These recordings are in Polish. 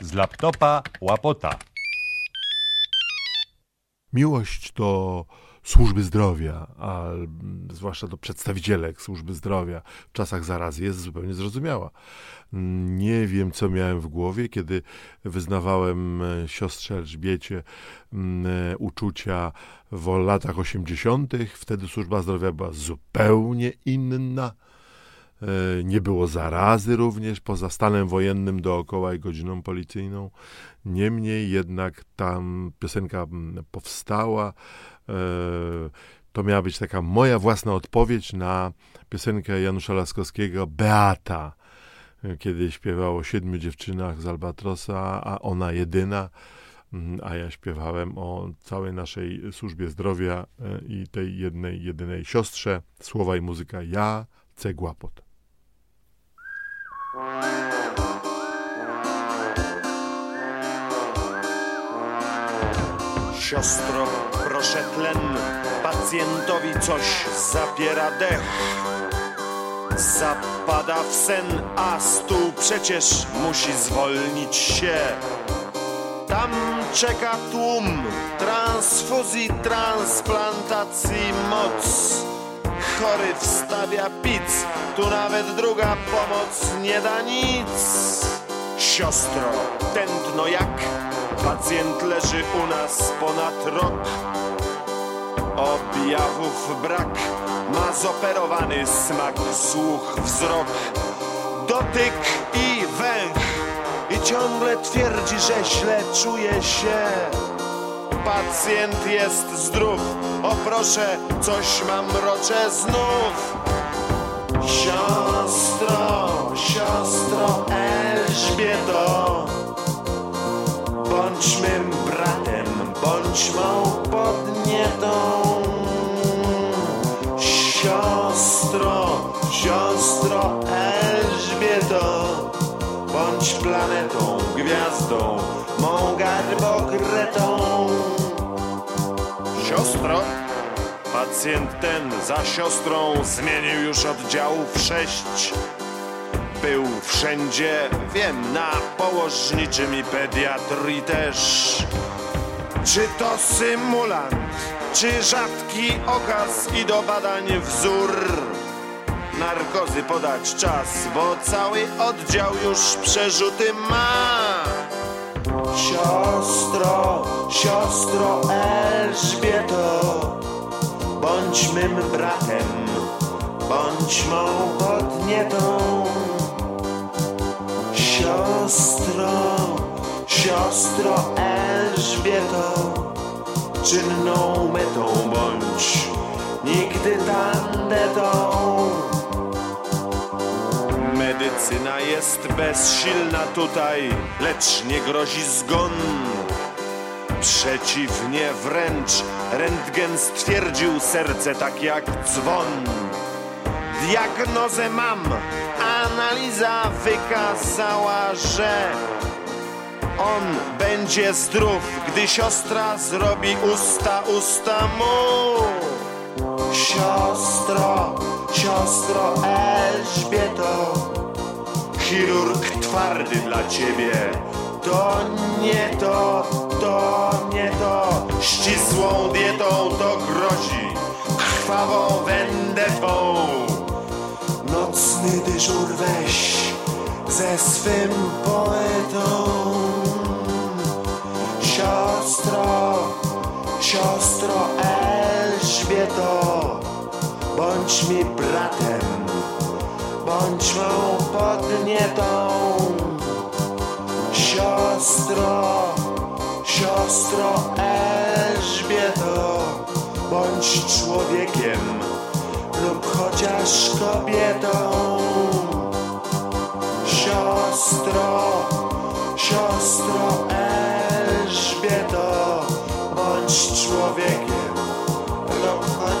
Z laptopa łapota. Miłość do służby zdrowia, a zwłaszcza do przedstawicielek służby zdrowia w czasach zarazy jest zupełnie zrozumiała. Nie wiem, co miałem w głowie, kiedy wyznawałem e, siostrze Elżbiecie e, uczucia w latach 80. Wtedy służba zdrowia była zupełnie inna. E, nie było zarazy również poza stanem wojennym dookoła i godziną policyjną. Niemniej jednak tam piosenka powstała. E, to miała być taka moja własna odpowiedź na piosenkę Janusza Laskowskiego Beata, e, kiedy śpiewał o siedmiu dziewczynach z Albatrosa, a ona jedyna a ja śpiewałem o całej naszej służbie zdrowia i tej jednej, jedynej siostrze. Słowa i muzyka ja, Cegłapot. Siostro, proszę tlen, pacjentowi coś zapiera dech. Zapada w sen, a stół przecież musi zwolnić się. Tam czeka tłum transfuzji, transplantacji moc. Chory wstawia pic, tu nawet druga pomoc nie da nic. Siostro, tętno jak Pacjent leży u nas ponad rok. Objawów brak, ma zoperowany smak, słuch, wzrok, dotyk i węch. I ciągle twierdzi, że źle czuje się. Pacjent jest zdrów, o proszę, coś mam mrocze znów. Bądź mą podnietą Siostro, siostro Elżbieto Bądź planetą, gwiazdą, mą garbokretą Siostro, pacjent ten za siostrą zmienił już oddziałów sześć. Był wszędzie, wiem, na położniczym i pediatrii też. Czy to symulant, czy rzadki okaz i do badań wzór? Narkozy podać czas, bo cały oddział już przerzuty ma. Siostro, siostro Elżbieto, bądź mym bratem, bądź mą podnietą. Siostro, siostro Elżbieto, czynną metą bądź, nigdy tandetą. Medycyna jest bezsilna tutaj, lecz nie grozi zgon. Przeciwnie wręcz, rentgen stwierdził serce tak jak dzwon. Diagnozę mam, analiza wykazała, że on będzie zdrów, gdy siostra zrobi usta usta mu. Siostro, siostro Elżbieto, chirurg twardy dla ciebie. To nie to, to nie to, ścisłą dietą to grozi, krwawą wendetą. Nocny dyżur weź ze swym poetą. Bądź mi bratem, bądź mą podnietą. Siostro, siostro Elżbieto, bądź człowiekiem lub chociaż kobietą. Siostro, siostro Elżbieto, bądź człowiekiem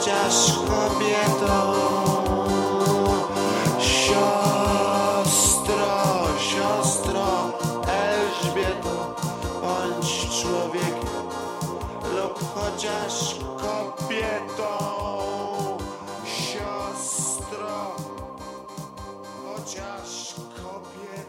chociaż kobieto. Siostro, siostro Elżbieto, bądź człowiek lub chociaż kobietą. Siostro, chociaż kobietą.